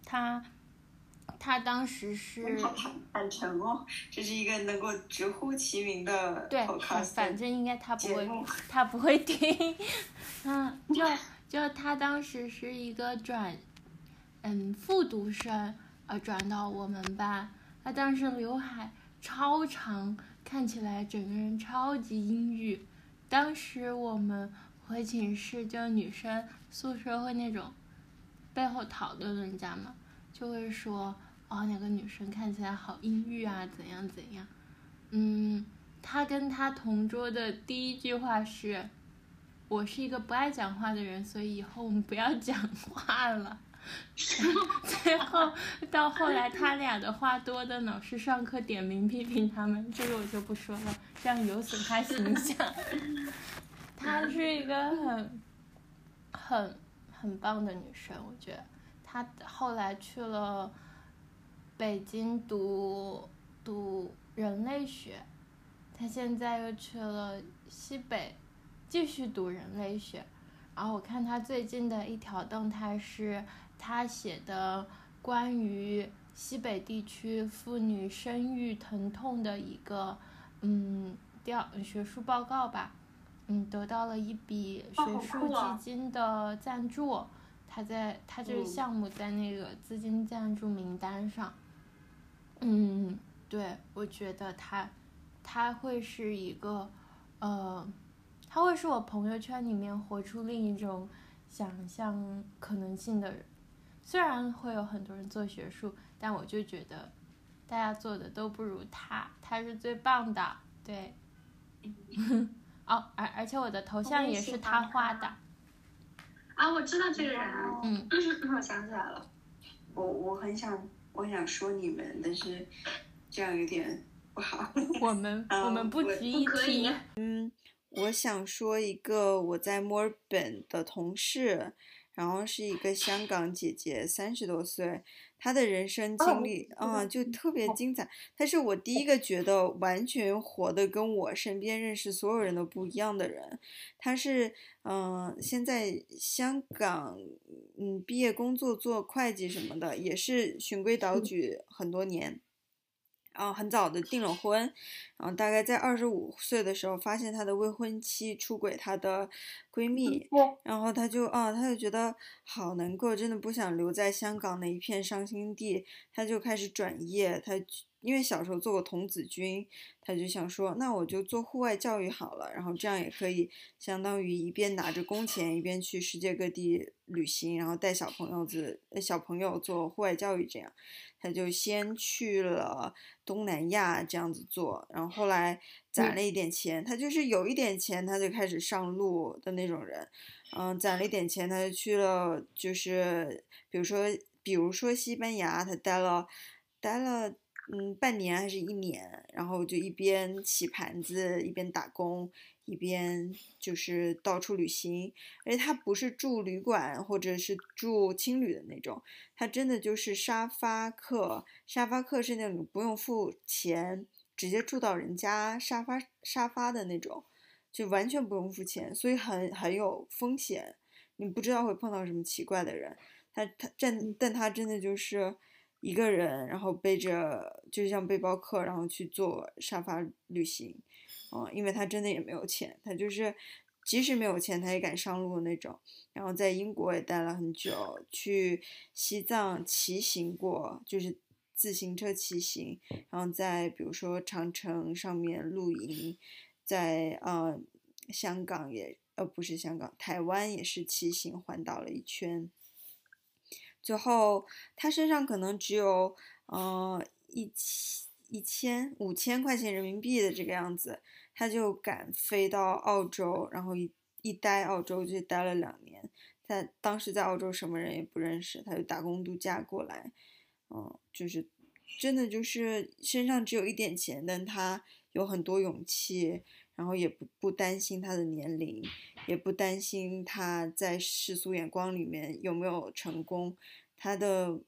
他，他当时是坦坦诚哦，这是一个能够直呼其名的对，反正应该他不会，他不会听，嗯，就就他当时是一个转，嗯，复读生，呃，转到我们班，他当时刘海超长，看起来整个人超级阴郁，当时我们。回寝室就女生宿舍会那种背后讨论人家嘛，就会说哦两个女生看起来好阴郁啊怎样怎样，嗯，他跟他同桌的第一句话是，我是一个不爱讲话的人，所以以后我们不要讲话了。最后到后来他俩的话多的老师上课点名批评他们，这个我就不说了，这样有损他形象。她是一个很很很棒的女生，我觉得她后来去了北京读读人类学，他现在又去了西北继续读人类学。然后我看他最近的一条动态是他写的关于西北地区妇女生育疼痛的一个嗯调学术报告吧。嗯，得到了一笔学术基金的赞助，他在他这个项目在那个资金赞助名单上。嗯，对，我觉得他他会是一个，呃，他会是我朋友圈里面活出另一种想象可能性的人。虽然会有很多人做学术，但我就觉得大家做的都不如他，他是最棒的。对。哦，而而且我的头像也是他画的。啊，我知道这个人。嗯，我想起来了。我我很想我想说你们，但是这样有点不好。我们啊我们不我值一提。我想说一个我在墨尔本的同事，然后是一个香港姐姐，三十多岁，她的人生经历啊、就特别精彩。她是我第一个觉得完全活的跟我身边认识所有人都不一样的人。她是嗯、现在香港嗯毕业工作做会计什么的，也是循规蹈矩很多年。然后很早的订了婚，然后大概在二十五岁的时候，发现她的未婚妻出轨她的闺蜜，然后她就啊，她就觉得好难过，真的不想留在香港那一片伤心地，她就开始转业，她因为小时候做过童子军，他就想说，那我就做户外教育好了，然后这样也可以相当于一边拿着工钱，一边去世界各地旅行，然后带小朋友子呃小朋友做户外教育这样。他就先去了东南亚这样子做，然后后来攒了一点钱，他就是有一点钱他就开始上路的那种人，嗯，攒了一点钱他就去了，就是比如说比如说西班牙，他待了待了嗯半年还是一年，然后就一边洗盘子一边打工。一边就是到处旅行，而且他不是住旅馆或者是住青旅的那种，他真的就是沙发客，沙发客是那种不用付钱，直接住到人家沙发沙发的那种，就完全不用付钱，所以很很有风险，你不知道会碰到什么奇怪的人。他他但但他真的就是一个人，然后背着就像背包客，然后去做沙发旅行，嗯，因为他真的也没有钱，他就是即使没有钱，他也敢上路那种。然后在英国也待了很久，去西藏骑行过，就是自行车骑行，然后在比如说长城上面露营，在呃香港也呃不是香港，台湾也是骑行环岛了一圈。最后他身上可能只有呃一千一千五千块钱人民币的这个样子，他就敢飞到澳洲，然后一一待澳洲就待了两年。他当时在澳洲什么人也不认识，他就打工度假过来，嗯，就是真的就是身上只有一点钱，但他有很多勇气，然后也不不担心他的年龄，也不担心他在世俗眼光里面有没有成功，他的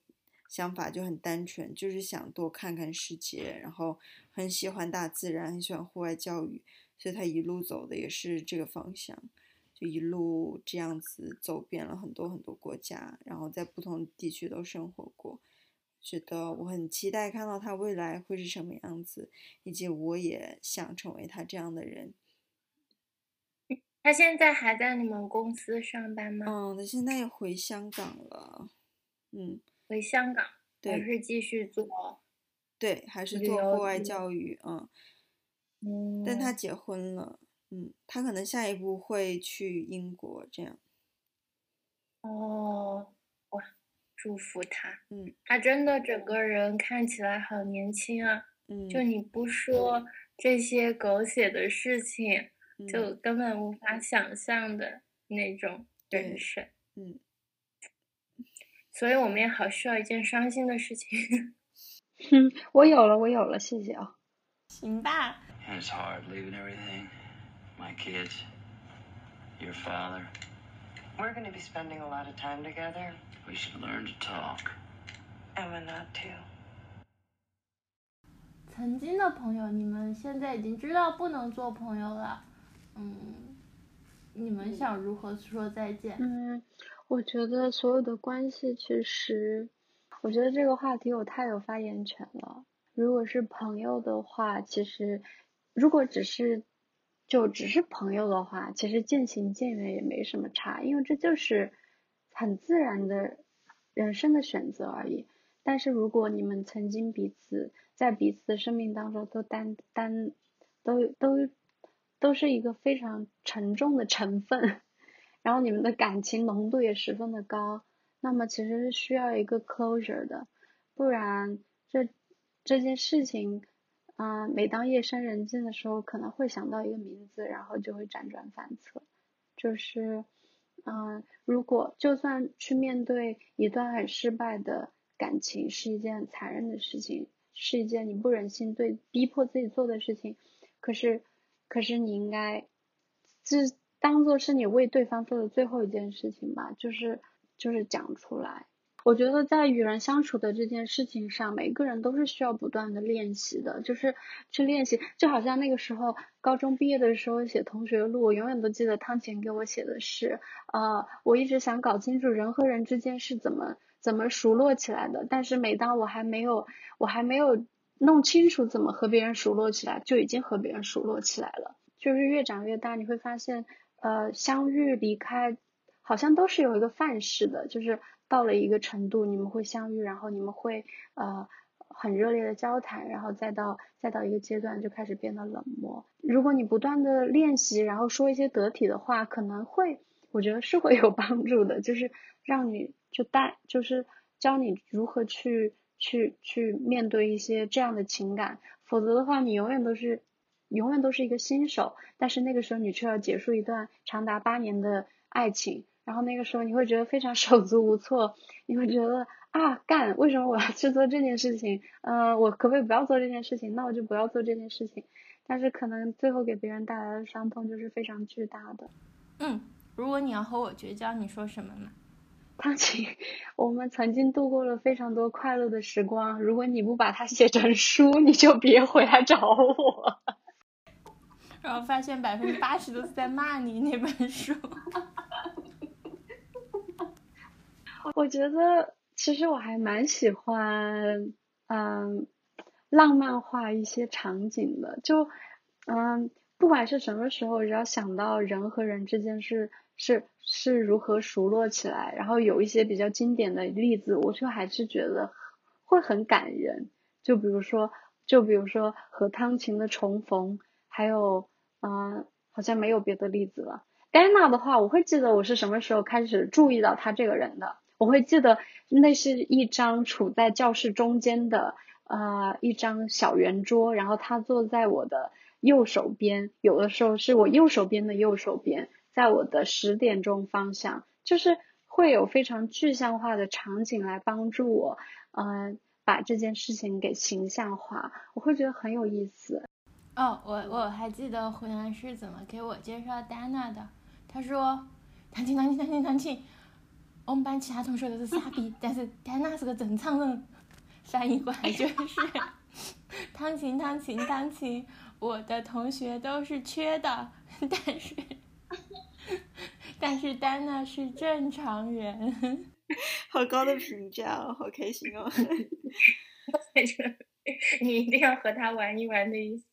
想法就很单纯，就是想多看看世界，然后很喜欢大自然，很喜欢户外教育，所以他一路走的也是这个方向，就一路这样子走遍了很多很多国家，然后在不同地区都生活过。觉得我很期待看到他未来会是什么样子，以及我也想成为他这样的人。他现在还在你们公司上班吗？嗯，他现在回香港了，嗯，回香港，还是继续做？对，还是做户外教育，嗯，嗯，但他结婚了，嗯，他可能下一步会去英国这样，哦，哇，祝福他。嗯他真的整个人看起来好年轻啊，嗯，就你不说这些狗血的事情，嗯就根本无法想象的那种人生。嗯 所以我们也好需要一件伤心的事情。哼，我有了，我有了，谢谢啊。行吧，it's hard leaving everything. My kids, your father. We're going to be spending a lot of time together. We should learn to talk. Emma not to. 曾经的朋友，你们现在已经知道不能做朋友了，嗯，你们想如何说再见？嗯，我觉得所有的关系其实，我觉得这个话题我太有发言权了。如果是朋友的话，其实如果只是就只是朋友的话，其实渐行渐远也没什么差，因为这就是很自然的人生的选择而已。但是如果你们曾经彼此在彼此的生命当中都担担都都都是一个非常沉重的成分，然后你们的感情浓度也十分的高，那么其实是需要一个 closure 的，不然这这件事情，嗯、每当夜深人静的时候，可能会想到一个名字，然后就会辗转反侧，就是，嗯、如果就算去面对一段很失败的感情是一件很残忍的事情，是一件你不忍心对逼迫自己做的事情。可是，可是你应该，就当做是你为对方做的最后一件事情吧，就是就是讲出来。我觉得在与人相处的这件事情上，每个人都是需要不断的练习的，就是去练习。就好像那个时候高中毕业的时候写同学录，我永远都记得汤浅给我写的是，呃，我一直想搞清楚人和人之间是怎么怎么熟络起来的，但是每当我还没有我还没有弄清楚怎么和别人熟络起来，就已经和别人熟络起来了。就是越长越大，你会发现，呃，相遇离开好像都是有一个范式的，就是。到了一个程度，你们会相遇，然后你们会呃很热烈的交谈，然后再到再到一个阶段就开始变得冷漠。如果你不断的练习，然后说一些得体的话，可能会我觉得是会有帮助的，就是让你就带就是教你如何去去去面对一些这样的情感，否则的话你永远都是永远都是一个新手，但是那个时候你却要结束一段长达八年的爱情。然后那个时候你会觉得非常 手足无措，你会觉得啊干，为什么我要去做这件事情？呃，我可不可以不要做这件事情？那我就不要做这件事情。但是可能最后给别人带来的伤痛就是非常巨大的。嗯，如果你要和我绝交，你说什么呢？汤晴，我们曾经度过了非常多快乐的时光。如果你不把它写成书，你就别回来找我。然后发现百分之八十都是在骂你那本书。我觉得其实我还蛮喜欢，嗯，浪漫化一些场景的。就，嗯，不管是什么时候，只要想到人和人之间是是是如何熟络起来，然后有一些比较经典的例子，我就还是觉得会很感人。就比如说，就比如说和汤晴的重逢，还有，嗯，好像没有别的例子了。戴娜的话，我会记得我是什么时候开始注意到他这个人的。我会记得，那是一张处在教室中间的呃一张小圆桌，然后他坐在我的右手边，有的时候是我右手边的右手边，在我的十点钟方向，就是会有非常具象化的场景来帮助我，嗯，把这件事情给形象化，我会觉得很有意思。哦，我我还记得胡兰是怎么给我介绍丹娜的，他说，弹琴弹琴弹琴弹琴。我们班其他同学都是傻逼，但是丹娜是个正常人。翻译过来就是：弹琴，弹琴，弹琴。我的同学都是缺的，但是，但是丹娜是正常人。好高的评价哦，好开心哦！你一定要和他玩一玩的意思。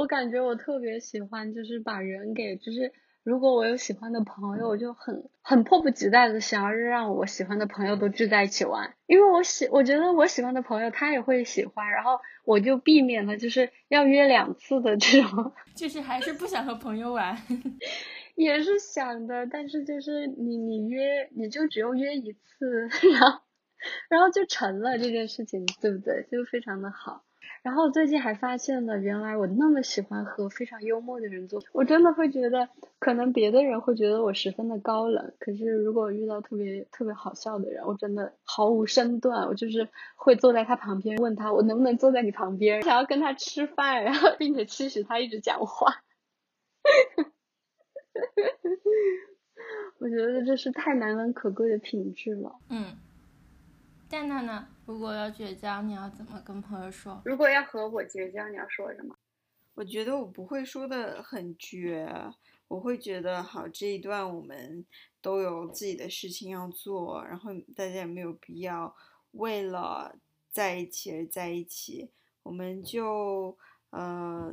我感觉我特别喜欢，就是把人给，就是如果我有喜欢的朋友，我就很很迫不及待的想要让我喜欢的朋友都聚在一起玩，因为我喜，我觉得我喜欢的朋友他也会喜欢，然后我就避免了就是要约两次的这种，就是还是不想和朋友玩，也是想的，但是就是你你约你就只有约一次，然后然后就成了这件事情，对不对？就非常的好。然后最近还发现了，原来我那么喜欢和非常幽默的人做，我真的会觉得，可能别的人会觉得我十分的高冷，可是如果遇到特别特别好笑的人，我真的毫无身段，我就是会坐在他旁边，问他我能不能坐在你旁边，想要跟他吃饭，然后并且期许他一直讲话。我觉得这是太难能可贵的品质了。嗯。蛋蛋呢？如果要绝交，你要怎么跟朋友说？如果要和我绝交，你要说什么？我觉得我不会说的很绝，我会觉得好这一段我们都有自己的事情要做，然后大家也没有必要为了在一起而在一起，我们就呃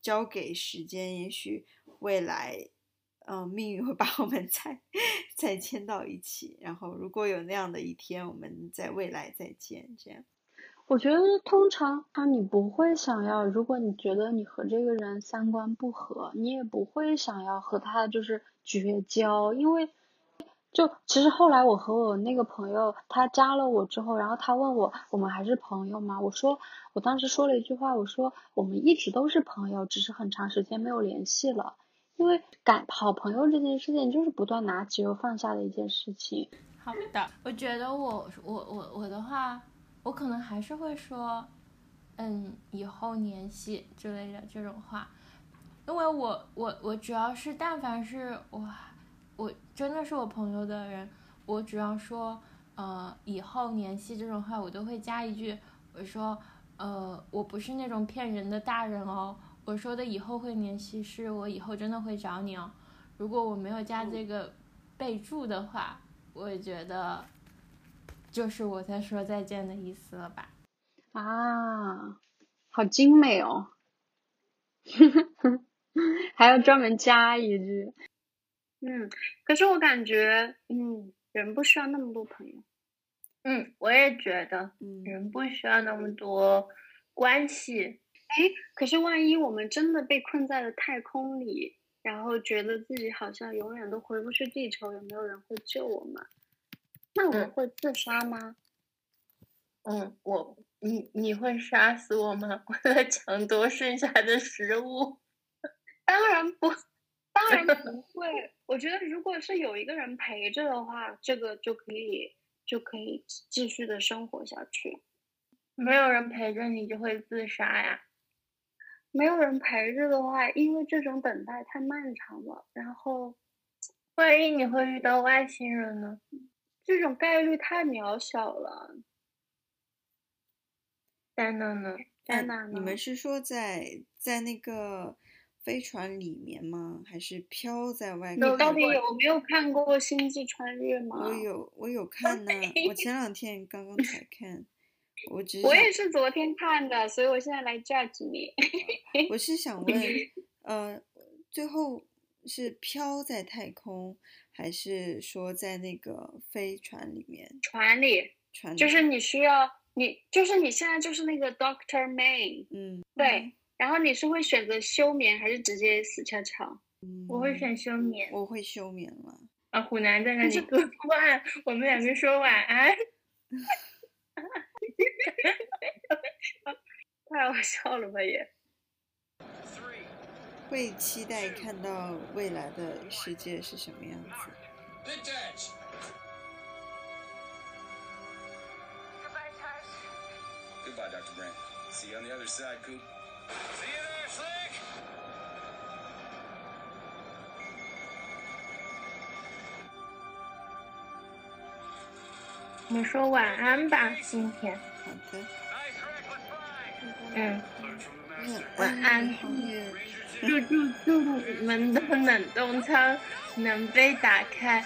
交给时间，也许未来。嗯，命运会把我们再再牵到一起，然后如果有那样的一天，我们在未来再见。这样，我觉得通常啊你不会想要，如果你觉得你和这个人三观不合，你也不会想要和他就是绝交，因为就其实后来我和我那个朋友他加了我之后，然后他问我我们还是朋友吗？我说我当时说了一句话，我说我们一直都是朋友，只是很长时间没有联系了。因为感好朋友这件事情就是不断拿起又放下的一件事情。好的，我觉得我我我我的话，我可能还是会说，嗯，以后联系之类的这种话，因为我我我主要是但凡是我我真的是我朋友的人，我只要说呃以后联系这种话，我都会加一句，我说呃我不是那种骗人的大人哦，我说的以后会联系是我以后真的会找你哦，如果我没有加这个备注的话。我觉得，就是我在说再见的意思了吧？啊，好精美哦！还要专门加一句。嗯，可是我感觉，嗯，人不需要那么多朋友。嗯，我也觉得，嗯，人不需要那么多关系。哎，可是万一我们真的被困在了太空里？然后觉得自己好像永远都回不去地球，有没有人会救我们？那我会自杀吗？嗯，我你你会杀死我吗？为了抢夺剩下的食物？当然不，当然不 会。我觉得如果是有一个人陪着的话，这个就可以就可以继续的生活下去。没有人陪着你就会自杀呀？没有人陪着的话，因为这种等待太漫长了。然后，万一你会遇到外星人呢？这种概率太渺小了。在哪呢？在哪呢？你们是说在在那个飞船里面吗？还是飘在外？你到底有没有看过《星际穿越》吗？我有，我有看呢。我前两天刚刚才看。我只我也是昨天看的，所以我现在来 judge 你。我是想问，呃，最后是飘在太空，还是说在那个飞船里面？船里，船就是你需要你，就是你现在就是那个 Doctor May，嗯，对。然后你是会选择休眠，还是直接死翘翘？嗯，我会选休眠。我会休眠了。啊，虎南在那里割腕，我们两个说晚安。太好笑了吧也！会期待看到未来的世界是什么样子。Goodbye, Dr. Brand. See you on the other side, Coop. See you there, Slick. 你说晚安吧，今天。好的。嗯，晚安。祝祝祝你们的冷冻舱能被打开。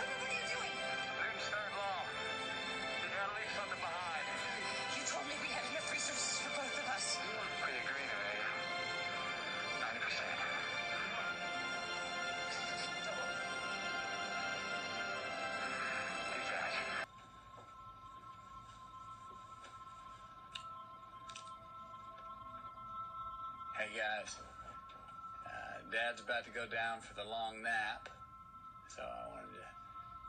go down for the long nap, so I wanted to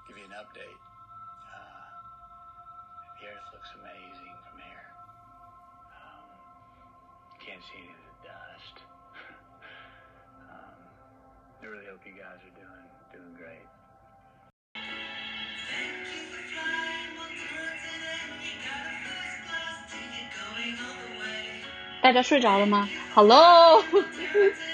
give you an update. Uh, the Earth looks amazing from here. Um, can't see any of the dust. um, I really hope you guys are doing doing great. 大家睡着了吗？Hello。